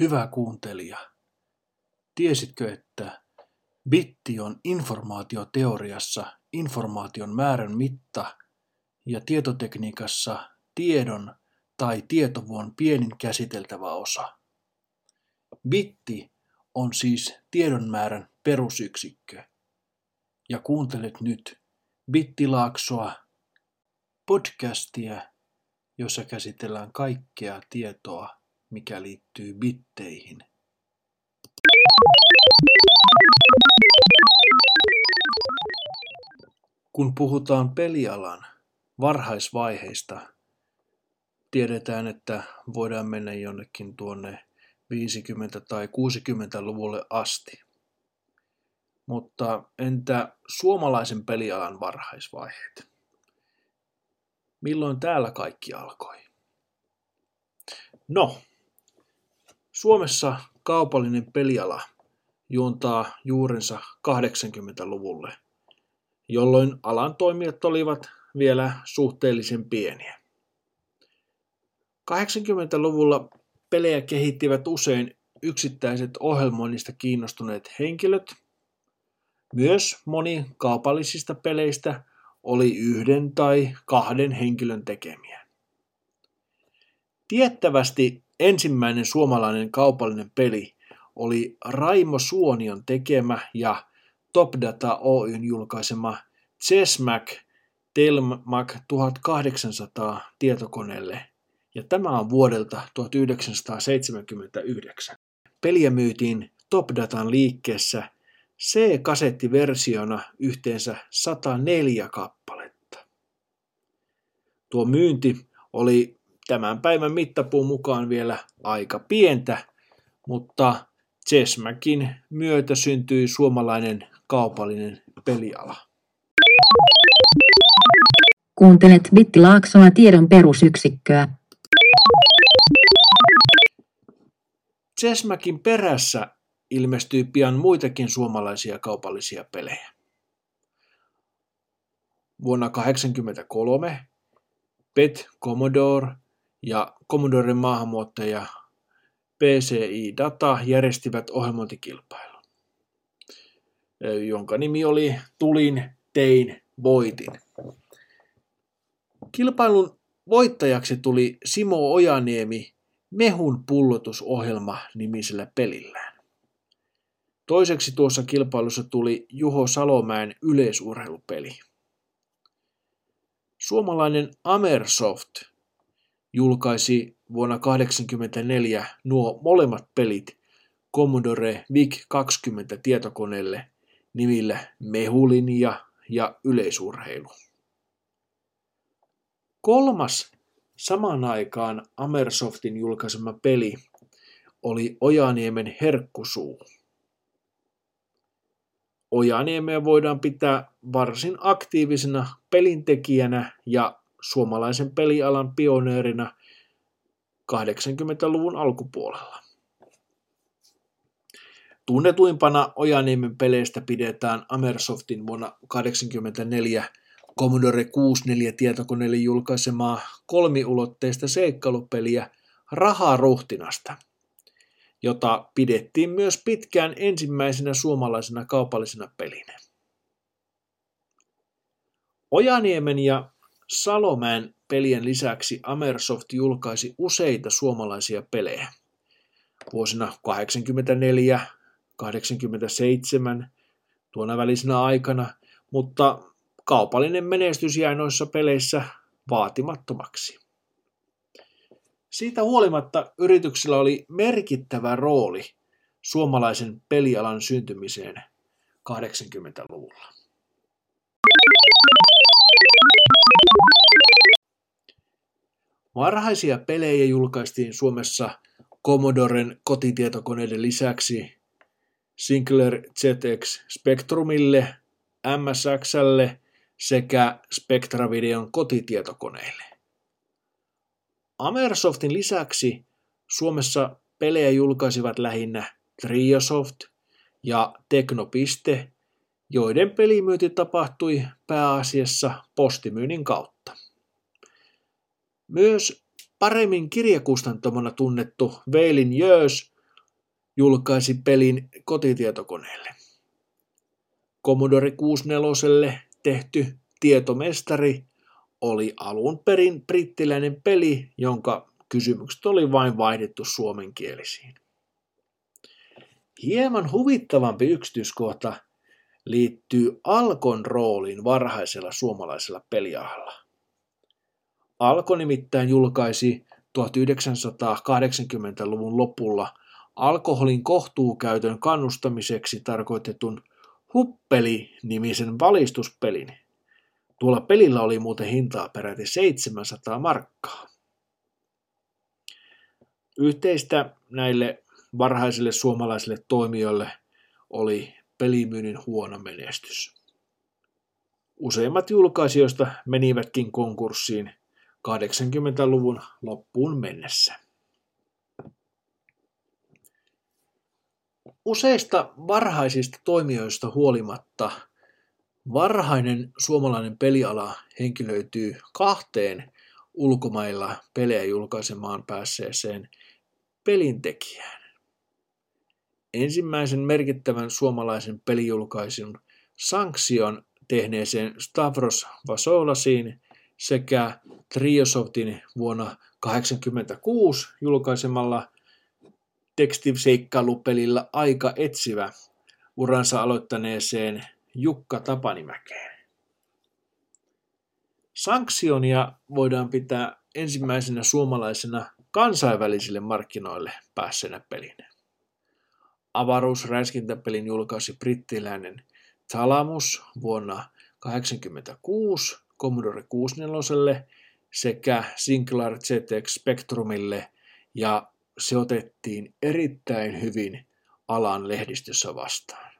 Hyvä kuuntelija, tiesitkö, että bitti on informaatioteoriassa informaation määrän mitta ja tietotekniikassa tiedon tai tietovuon pienin käsiteltävä osa? Bitti on siis tiedon määrän perusyksikkö. Ja kuuntelet nyt Bittilaaksoa, podcastia, jossa käsitellään kaikkea tietoa mikä liittyy bitteihin. Kun puhutaan pelialan varhaisvaiheista, tiedetään, että voidaan mennä jonnekin tuonne 50- tai 60-luvulle asti. Mutta entä suomalaisen pelialan varhaisvaiheet? Milloin täällä kaikki alkoi? No, Suomessa kaupallinen peliala juontaa juurensa 80-luvulle, jolloin alan toimijat olivat vielä suhteellisen pieniä. 80-luvulla pelejä kehittivät usein yksittäiset ohjelmoinnista kiinnostuneet henkilöt. Myös moni kaupallisista peleistä oli yhden tai kahden henkilön tekemiä. Tiettävästi Ensimmäinen suomalainen kaupallinen peli oli Raimo Suonion tekemä ja Topdata Oyn julkaisema Chessmac Telmac 1800 tietokoneelle, ja tämä on vuodelta 1979. Peliä myytiin Topdatan liikkeessä C-kasettiversiona yhteensä 104 kappaletta. Tuo myynti oli tämän päivän mittapuun mukaan vielä aika pientä, mutta Chessmacin myötä syntyi suomalainen kaupallinen peliala. Kuuntelet Bittilaaksoa tiedon perusyksikköä. Chessmacin perässä ilmestyi pian muitakin suomalaisia kaupallisia pelejä. Vuonna 1983 Pet Commodore ja Commodoren maahanmuuttaja PCI Data järjestivät ohjelmointikilpailun, jonka nimi oli Tulin, tein, voitin. Kilpailun voittajaksi tuli Simo Ojaniemi Mehun pullotusohjelma nimisellä pelillään. Toiseksi tuossa kilpailussa tuli Juho Salomäen yleisurheilupeli. Suomalainen Amersoft julkaisi vuonna 1984 nuo molemmat pelit Commodore VIC-20 tietokoneelle nimillä Mehulinja ja Yleisurheilu. Kolmas samaan aikaan Amersoftin julkaisema peli oli Ojaniemen herkkusuu. Ojaniemeä voidaan pitää varsin aktiivisena pelintekijänä ja suomalaisen pelialan pioneerina 80-luvun alkupuolella. Tunnetuimpana Ojaniemen peleistä pidetään Amersoftin vuonna 1984 Commodore 64 tietokoneelle julkaisemaa kolmiulotteista seikkailupeliä Raharuhtinasta, jota pidettiin myös pitkään ensimmäisenä suomalaisena kaupallisena pelinä. Ojaniemen ja Salomäen pelien lisäksi Amersoft julkaisi useita suomalaisia pelejä. Vuosina 84, 87 tuona välisenä aikana, mutta kaupallinen menestys jäi noissa peleissä vaatimattomaksi. Siitä huolimatta yrityksellä oli merkittävä rooli suomalaisen pelialan syntymiseen 80-luvulla. Varhaisia pelejä julkaistiin Suomessa Commodoren kotitietokoneiden lisäksi Sinclair ZX Spectrumille, MSXlle sekä Spectravideon kotitietokoneille. Amersoftin lisäksi Suomessa pelejä julkaisivat lähinnä Triosoft ja Teknopiste, joiden pelimyynti tapahtui pääasiassa postimyynnin kautta. Myös paremmin kirjakustantamona tunnettu Veilin Jöös julkaisi pelin kotitietokoneelle. Commodore 64 tehty Tietomestari oli alun perin brittiläinen peli, jonka kysymykset oli vain vaihdettu suomenkielisiin. Hieman huvittavampi yksityiskohta liittyy Alkon rooliin varhaisella suomalaisella pelialalla. Alko nimittäin julkaisi 1980-luvun lopulla alkoholin kohtuukäytön kannustamiseksi tarkoitetun Huppeli-nimisen valistuspelin. Tuolla pelillä oli muuten hintaa peräti 700 markkaa. Yhteistä näille varhaisille suomalaisille toimijoille oli pelimyynnin huono menestys. Useimmat julkaisijoista menivätkin konkurssiin 80-luvun loppuun mennessä. Useista varhaisista toimijoista huolimatta varhainen suomalainen peliala henkilöityy kahteen ulkomailla pelejä julkaisemaan päässeeseen pelintekijään. Ensimmäisen merkittävän suomalaisen pelijulkaisun sanktion tehneeseen Stavros Vasolasiin sekä Triosoftin vuonna 1986 julkaisemalla tekstivseikkailupelillä Aika etsivä uransa aloittaneeseen Jukka Tapanimäkeen. Sanktionia voidaan pitää ensimmäisenä suomalaisena kansainvälisille markkinoille päässeenä pelinä. Avaruusräiskintäpelin julkaisi brittiläinen Thalamus vuonna 1986 Commodore 64 sekä Sinclair ZX Spectrumille ja se otettiin erittäin hyvin alan lehdistössä vastaan.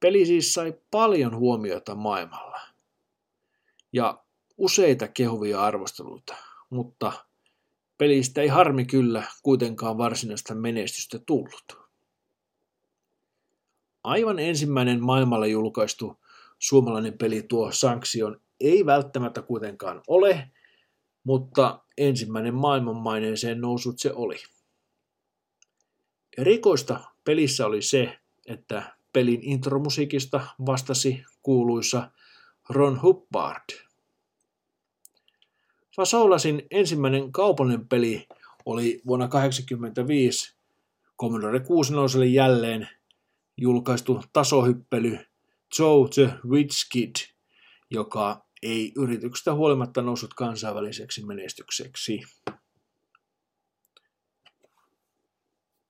Peli siis sai paljon huomiota maailmalla ja useita kehuvia arvosteluita, mutta pelistä ei harmi kyllä kuitenkaan varsinaista menestystä tullut. Aivan ensimmäinen maailmalla julkaistu suomalainen peli tuo sanktion ei välttämättä kuitenkaan ole, mutta ensimmäinen maailmanmaineeseen nousut se oli. Erikoista pelissä oli se, että pelin intromusiikista vastasi kuuluisa Ron Hubbard. Fasolasin ensimmäinen kaupallinen peli oli vuonna 1985 Commodore 64 jälleen julkaistu tasohyppely Joe the Witch Kid, joka ei yrityksestä huolimatta noussut kansainväliseksi menestykseksi.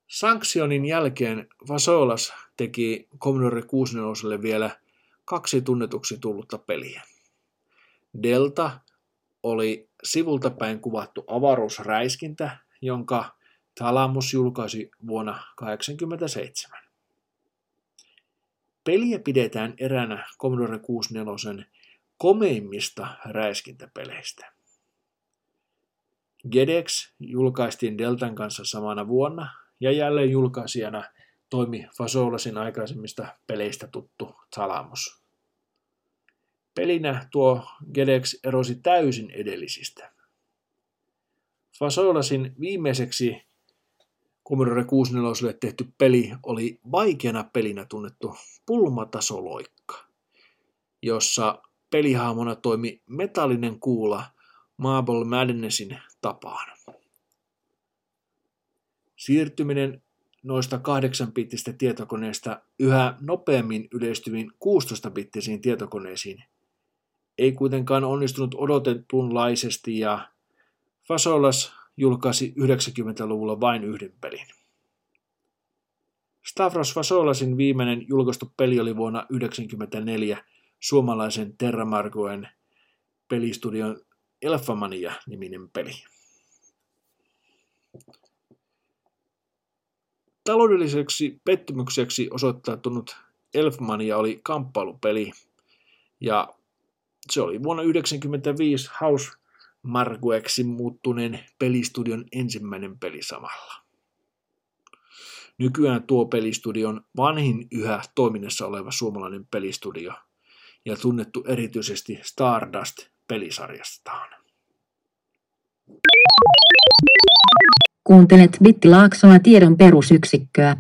Sanktionin jälkeen Vasolas teki Commodore 64 vielä kaksi tunnetuksi tullutta peliä. Delta oli sivulta päin kuvattu avaruusräiskintä, jonka Thalamus julkaisi vuonna 1987. Peliä pidetään eränä Commodore 64 komeimmista räiskintäpeleistä. Gedex julkaistiin Deltan kanssa samana vuonna ja jälleen julkaisijana toimi Fasolasin aikaisemmista peleistä tuttu Thalamus. Pelinä tuo Gedex erosi täysin edellisistä. Fasolasin viimeiseksi Commodore 64 tehty peli oli vaikeana pelinä tunnettu pulmatasoloikka, jossa pelihahmona toimi metallinen kuula Marble Madnessin tapaan. Siirtyminen noista 8-bittistä tietokoneista yhä nopeammin yleistyviin 16-bittisiin tietokoneisiin ei kuitenkaan onnistunut odotetunlaisesti ja Fasolas julkaisi 90-luvulla vain yhden pelin. Stavros Fasolasin viimeinen julkaistu peli oli vuonna 1994 suomalaisen Terramargoen pelistudion Elfamania-niminen peli. Taloudelliseksi pettymykseksi osoittautunut Elfmania oli kamppailupeli ja se oli vuonna 1995 House Margueksi muuttuneen pelistudion ensimmäinen peli samalla. Nykyään tuo pelistudio on vanhin yhä toiminnassa oleva suomalainen pelistudio ja tunnettu erityisesti Stardust-pelisarjastaan. Kuuntelet Bittilaaksoa tiedon perusyksikköä.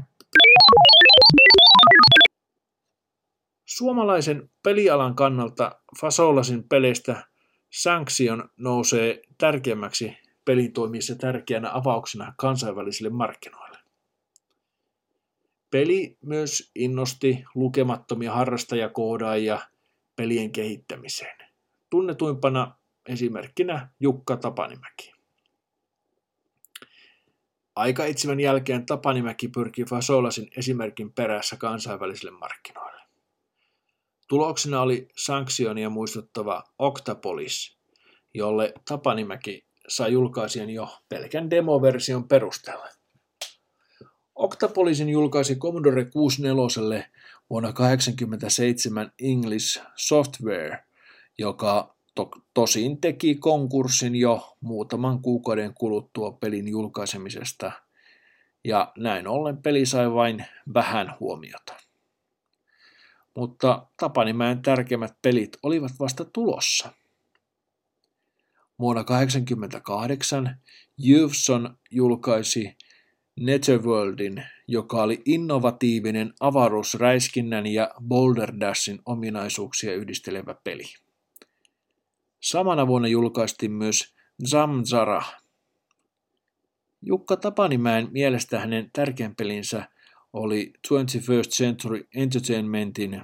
Suomalaisen pelialan kannalta Fasolasin peleistä Sanction nousee tärkeämmäksi pelitoimissa tärkeänä avauksena kansainvälisille markkinoille. Peli myös innosti lukemattomia harrastajakoodaajia pelien kehittämiseen. Tunnetuimpana esimerkkinä Jukka Tapanimäki. Aikaitsivän jälkeen Tapanimäki pyrki Fasolasin esimerkin perässä kansainvälisille markkinoille. Tuloksena oli sanktionia muistuttava Octapolis, jolle Tapanimäki sai julkaisijan jo pelkän demoversion perusteella. Octapolisin julkaisi Commodore 64 vuonna 1987 English Software, joka to- tosin teki konkurssin jo muutaman kuukauden kuluttua pelin julkaisemisesta, ja näin ollen peli sai vain vähän huomiota. Mutta Tapanimäen tärkeimmät pelit olivat vasta tulossa. Vuonna 1988 Jyvson julkaisi Netherworldin, joka oli innovatiivinen avaruusräiskinnän ja Boulder Dashin ominaisuuksia yhdistelevä peli. Samana vuonna julkaistiin myös Zamzara. Jukka Tapanimäen mielestä hänen tärkein pelinsä oli 21st Century Entertainmentin,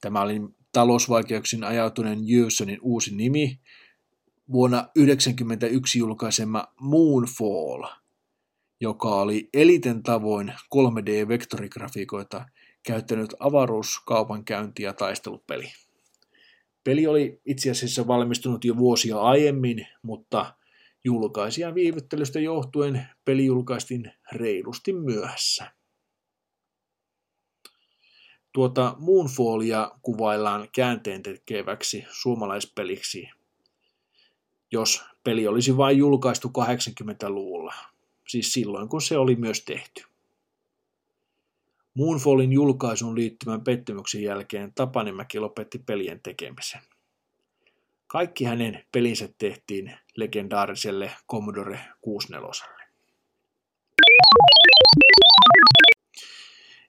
tämä oli talousvaikeuksiin ajautuneen Jyvsonin uusi nimi, vuonna 1991 julkaisema Moonfall, joka oli eliten tavoin 3D-vektorigrafiikoita käyttänyt avaruuskaupankäynti- ja taistelupeli. Peli oli itse asiassa valmistunut jo vuosia aiemmin, mutta julkaisijan viivyttelystä johtuen peli julkaistiin reilusti myöhässä. Tuota Moonfallia kuvaillaan käänteen tekeväksi suomalaispeliksi, jos peli olisi vain julkaistu 80-luvulla, siis silloin kun se oli myös tehty. Moonfallin julkaisuun liittyvän pettymyksen jälkeen Tapanimäki lopetti pelien tekemisen. Kaikki hänen pelinsä tehtiin legendaariselle Commodore 64.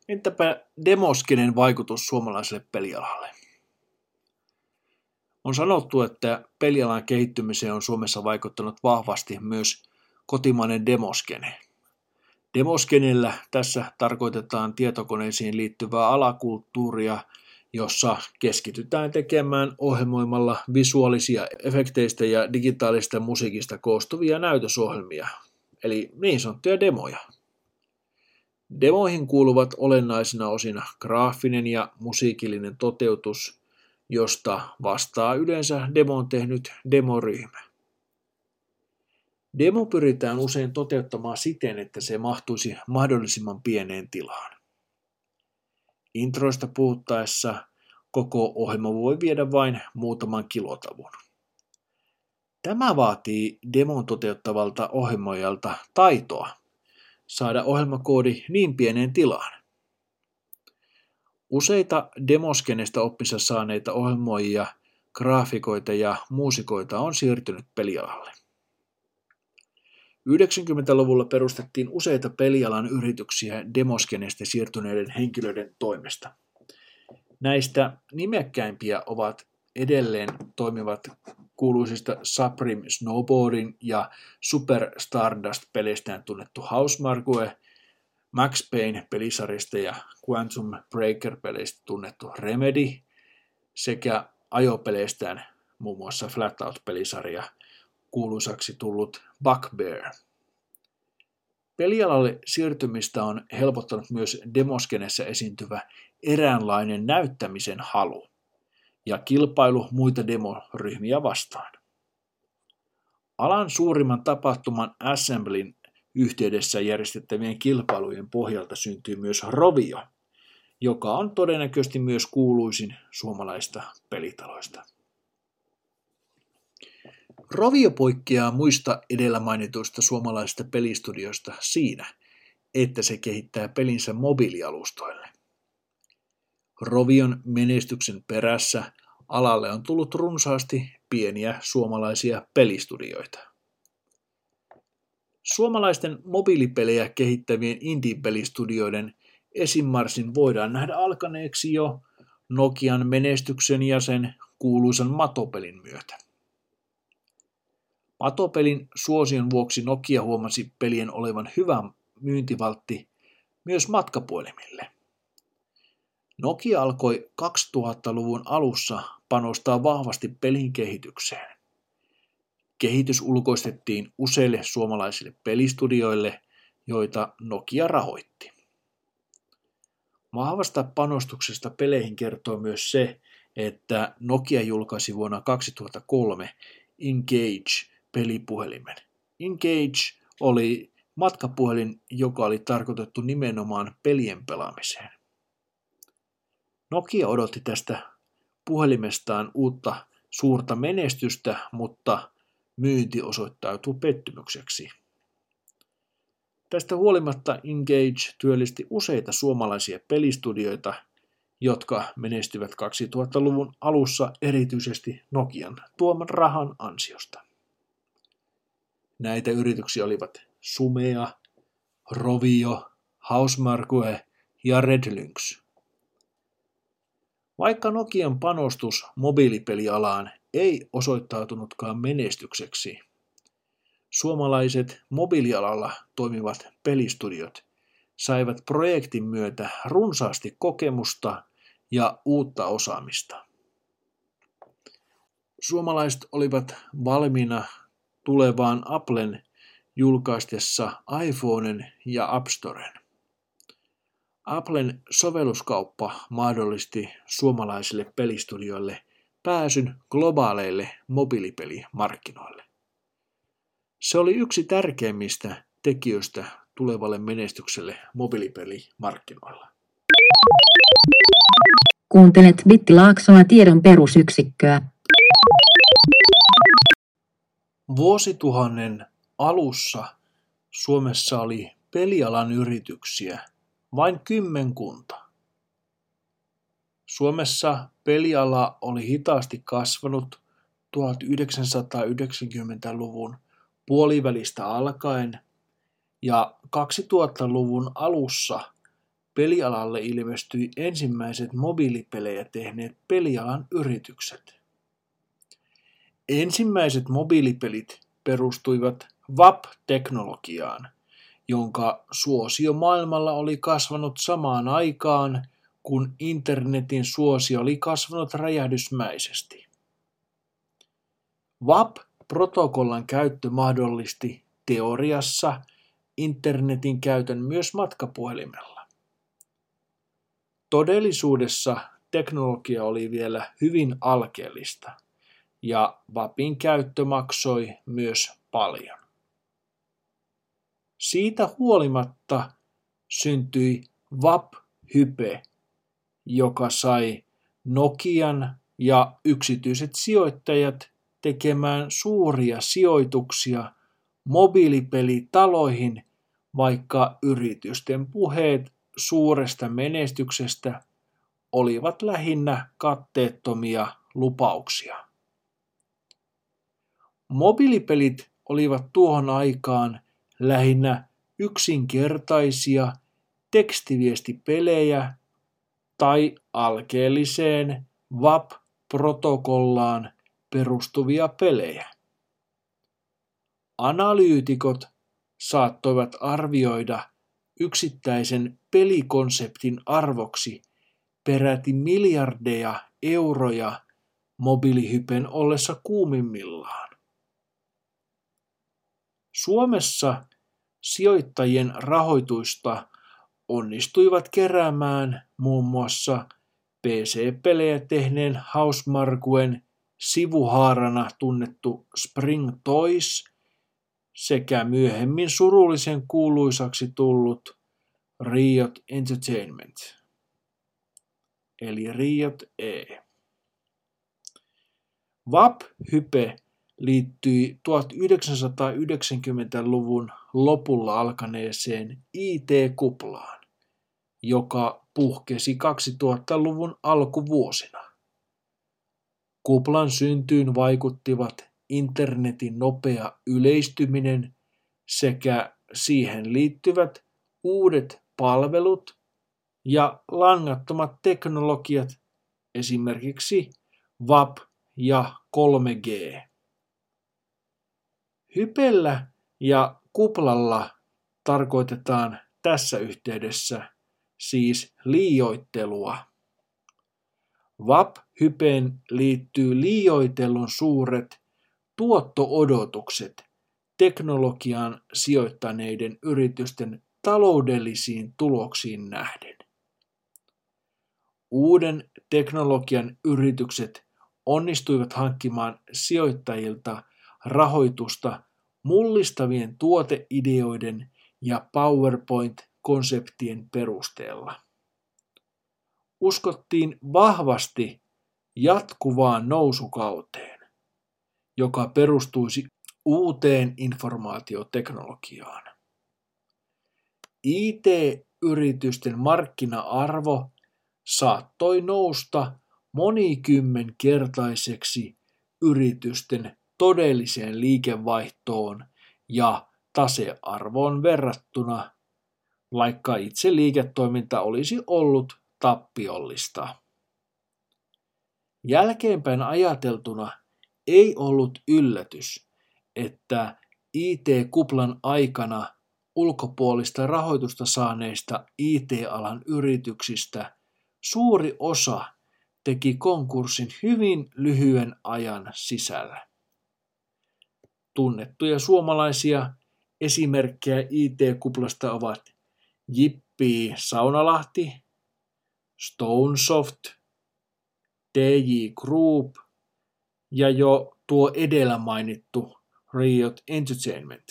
Entäpä demoskenen vaikutus suomalaiselle pelialalle? On sanottu, että pelialan kehittymiseen on Suomessa vaikuttanut vahvasti myös kotimainen demoskene. Demoskenellä tässä tarkoitetaan tietokoneisiin liittyvää alakulttuuria, jossa keskitytään tekemään ohjelmoimalla visuaalisia efekteistä ja digitaalista musiikista koostuvia näytösohjelmia, eli niin sanottuja demoja. Demoihin kuuluvat olennaisina osina graafinen ja musiikillinen toteutus, josta vastaa yleensä demon tehnyt demoryhmä. Demo pyritään usein toteuttamaan siten, että se mahtuisi mahdollisimman pieneen tilaan. Introista puhuttaessa koko ohjelma voi viedä vain muutaman kilotavun. Tämä vaatii demon toteuttavalta ohjelmoijalta taitoa saada ohjelmakoodi niin pieneen tilaan. Useita demoskenestä oppissa saaneita ohjelmoijia, graafikoita ja muusikoita on siirtynyt pelialalle. 90-luvulla perustettiin useita pelialan yrityksiä demoskenestä siirtyneiden henkilöiden toimesta. Näistä nimekkäimpiä ovat edelleen toimivat kuuluisista Supreme Snowboardin ja Super Stardust-peleistään tunnettu Housemarque, Max Payne-pelisarista ja Quantum Breaker-peleistä tunnettu Remedy sekä ajopeleistään muun muassa Flatout-pelisarja kuuluisaksi tullut Bugbear. Pelialalle siirtymistä on helpottanut myös demoskenessä esiintyvä eräänlainen näyttämisen halu ja kilpailu muita demoryhmiä vastaan. Alan suurimman tapahtuman Assemblin yhteydessä järjestettävien kilpailujen pohjalta syntyy myös Rovio, joka on todennäköisesti myös kuuluisin suomalaista pelitaloista. Rovio poikkeaa muista edellä mainituista suomalaisista pelistudioista siinä, että se kehittää pelinsä mobiilialustoille. Rovion menestyksen perässä alalle on tullut runsaasti pieniä suomalaisia pelistudioita. Suomalaisten mobiilipelejä kehittävien indie-pelistudioiden esimarsin voidaan nähdä alkaneeksi jo Nokian menestyksen ja sen kuuluisan matopelin myötä. Matopelin suosion vuoksi Nokia huomasi pelien olevan hyvä myyntivaltti myös matkapuhelimille. Nokia alkoi 2000-luvun alussa panostaa vahvasti pelin kehitykseen. Kehitys ulkoistettiin useille suomalaisille pelistudioille, joita Nokia rahoitti. Vahvasta panostuksesta peleihin kertoo myös se, että Nokia julkaisi vuonna 2003 Engage-pelipuhelimen. Engage oli matkapuhelin, joka oli tarkoitettu nimenomaan pelien pelaamiseen. Nokia odotti tästä puhelimestaan uutta suurta menestystä, mutta myynti osoittautui pettymykseksi. Tästä huolimatta Engage työllisti useita suomalaisia pelistudioita, jotka menestyvät 2000-luvun alussa erityisesti Nokian tuoman rahan ansiosta. Näitä yrityksiä olivat Sumea, Rovio, Hausmarkue ja Redlynx. Vaikka Nokian panostus mobiilipelialaan ei osoittautunutkaan menestykseksi, suomalaiset mobiilialalla toimivat pelistudiot saivat projektin myötä runsaasti kokemusta ja uutta osaamista. Suomalaiset olivat valmiina tulevaan Applen julkaistessa iPhoneen ja App Storen. Applen sovelluskauppa mahdollisti suomalaisille pelistudioille pääsyn globaaleille mobiilipelimarkkinoille. Se oli yksi tärkeimmistä tekijöistä tulevalle menestykselle mobiilipelimarkkinoilla. Kuuntelet Bitti Laaksoa tiedon perusyksikköä. Vuosituhannen alussa Suomessa oli pelialan yrityksiä vain kymmenkunta. Suomessa peliala oli hitaasti kasvanut 1990-luvun puolivälistä alkaen ja 2000-luvun alussa pelialalle ilmestyi ensimmäiset mobiilipelejä tehneet pelialan yritykset. Ensimmäiset mobiilipelit perustuivat WAP-teknologiaan, jonka suosio maailmalla oli kasvanut samaan aikaan, kun internetin suosio oli kasvanut räjähdysmäisesti. WAP-protokollan käyttö mahdollisti teoriassa internetin käytön myös matkapuhelimella. Todellisuudessa teknologia oli vielä hyvin alkeellista ja VAPin käyttö maksoi myös paljon. Siitä huolimatta syntyi VAP-hype, joka sai Nokian ja yksityiset sijoittajat tekemään suuria sijoituksia mobiilipelitaloihin, vaikka yritysten puheet suuresta menestyksestä olivat lähinnä katteettomia lupauksia. Mobiilipelit olivat tuohon aikaan lähinnä yksinkertaisia tekstiviestipelejä tai alkeelliseen WAP-protokollaan perustuvia pelejä. Analyytikot saattoivat arvioida yksittäisen pelikonseptin arvoksi peräti miljardeja euroja mobiilihypen ollessa kuumimmillaan. Suomessa sijoittajien rahoitusta onnistuivat keräämään muun muassa PC-pelejä tehneen Hausmarkuen sivuhaarana tunnettu Spring Toys sekä myöhemmin surullisen kuuluisaksi tullut Riot Entertainment, eli Riot E. VAP-hype liittyi 1990-luvun lopulla alkaneeseen IT-kuplaan, joka puhkesi 2000-luvun alkuvuosina. Kuplan syntyyn vaikuttivat internetin nopea yleistyminen sekä siihen liittyvät uudet palvelut ja langattomat teknologiat, esimerkiksi WAP ja 3G. Hypellä ja kuplalla tarkoitetaan tässä yhteydessä siis liioittelua. VAP-hypeen liittyy liioitellun suuret tuotto-odotukset teknologiaan sijoittaneiden yritysten taloudellisiin tuloksiin nähden. Uuden teknologian yritykset onnistuivat hankkimaan sijoittajilta rahoitusta mullistavien tuoteideoiden ja PowerPoint-konseptien perusteella. Uskottiin vahvasti jatkuvaan nousukauteen, joka perustuisi uuteen informaatioteknologiaan. IT-yritysten markkina-arvo saattoi nousta monikymmenkertaiseksi yritysten todelliseen liikevaihtoon ja tasearvoon verrattuna, vaikka itse liiketoiminta olisi ollut tappiollista. Jälkeenpäin ajateltuna ei ollut yllätys, että IT-kuplan aikana ulkopuolista rahoitusta saaneista IT-alan yrityksistä suuri osa teki konkurssin hyvin lyhyen ajan sisällä. Tunnettuja suomalaisia esimerkkejä IT-kuplasta ovat Jippi Saunalahti, Stonesoft, DJ Group ja jo tuo edellä mainittu Riot Entertainment.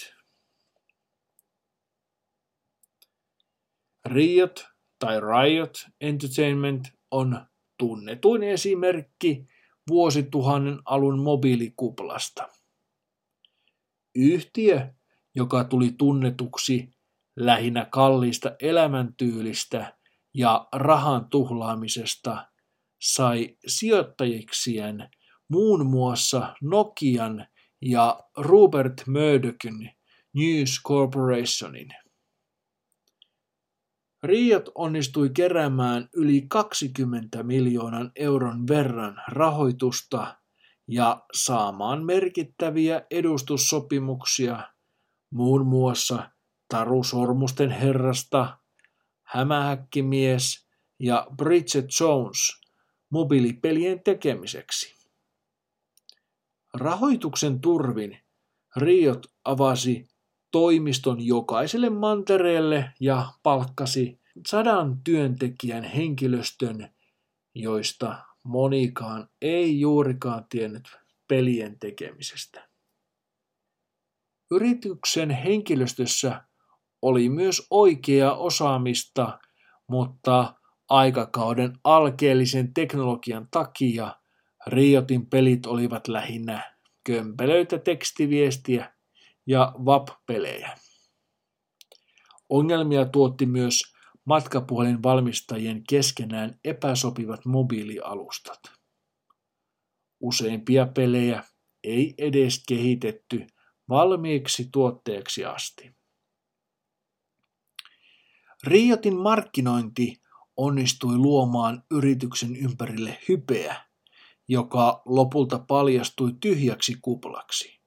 Riot tai Riot Entertainment on tunnetuin esimerkki vuosituhannen alun mobiilikuplasta. Yhtiö, joka tuli tunnetuksi lähinnä kalliista elämäntyylistä ja rahan tuhlaamisesta, sai sijoittajiksien muun muassa Nokian ja Rupert Murdochin News Corporationin. Riot onnistui keräämään yli 20 miljoonan euron verran rahoitusta ja saamaan merkittäviä edustussopimuksia muun muassa Taru Sormusten herrasta, Hämähäkkimies ja Bridget Jones mobiilipelien tekemiseksi. Rahoituksen turvin Riot avasi toimiston jokaiselle mantereelle ja palkkasi sadan työntekijän henkilöstön, joista monikaan ei juurikaan tiennyt pelien tekemisestä. Yrityksen henkilöstössä oli myös oikeaa osaamista, mutta aikakauden alkeellisen teknologian takia Riotin pelit olivat lähinnä kömpelöitä tekstiviestiä ja WAP-pelejä. Ongelmia tuotti myös matkapuhelinvalmistajien keskenään epäsopivat mobiilialustat. Useimpia pelejä ei edes kehitetty valmiiksi tuotteeksi asti. Riotin markkinointi onnistui luomaan yrityksen ympärille hypeä, joka lopulta paljastui tyhjäksi kuplaksi.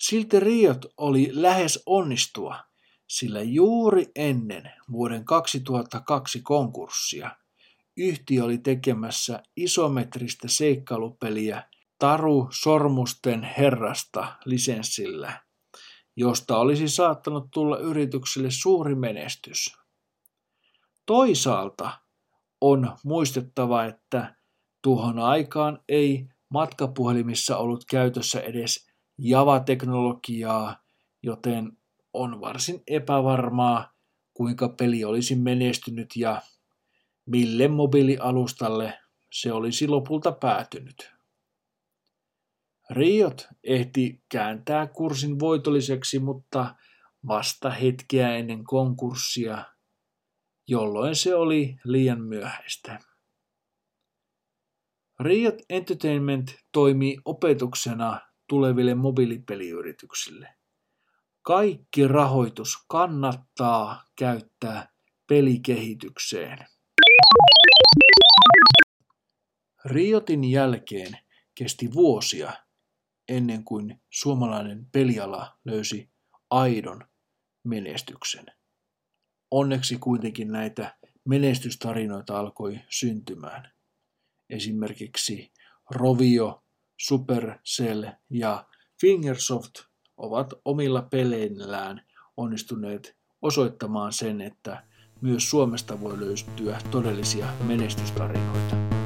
Silti Riot oli lähes onnistua, sillä juuri ennen vuoden 2002 konkurssia yhtiö oli tekemässä isometristä seikkailupeliä Taru Sormusten herrasta lisenssillä, josta olisi saattanut tulla yritykselle suuri menestys. Toisaalta on muistettava, että tuohon aikaan ei matkapuhelimissa ollut käytössä edes Java-teknologiaa, joten on varsin epävarmaa, kuinka peli olisi menestynyt ja mille mobiilialustalle se olisi lopulta päätynyt. Riot ehti kääntää kurssin voitolliseksi, mutta vasta hetkeä ennen konkurssia, jolloin se oli liian myöhäistä. Riot Entertainment toimii opetuksena tuleville mobiilipeliyrityksille. Kaikki rahoitus kannattaa käyttää pelikehitykseen. Riotin jälkeen kesti vuosia ennen kuin suomalainen peliala löysi aidon menestyksen. Onneksi kuitenkin näitä menestystarinoita alkoi syntymään. Esimerkiksi Rovio, Supercell ja Fingersoft ovat omilla peleillään onnistuneet osoittamaan sen, että myös Suomesta voi löytyä todellisia menestystarinoita.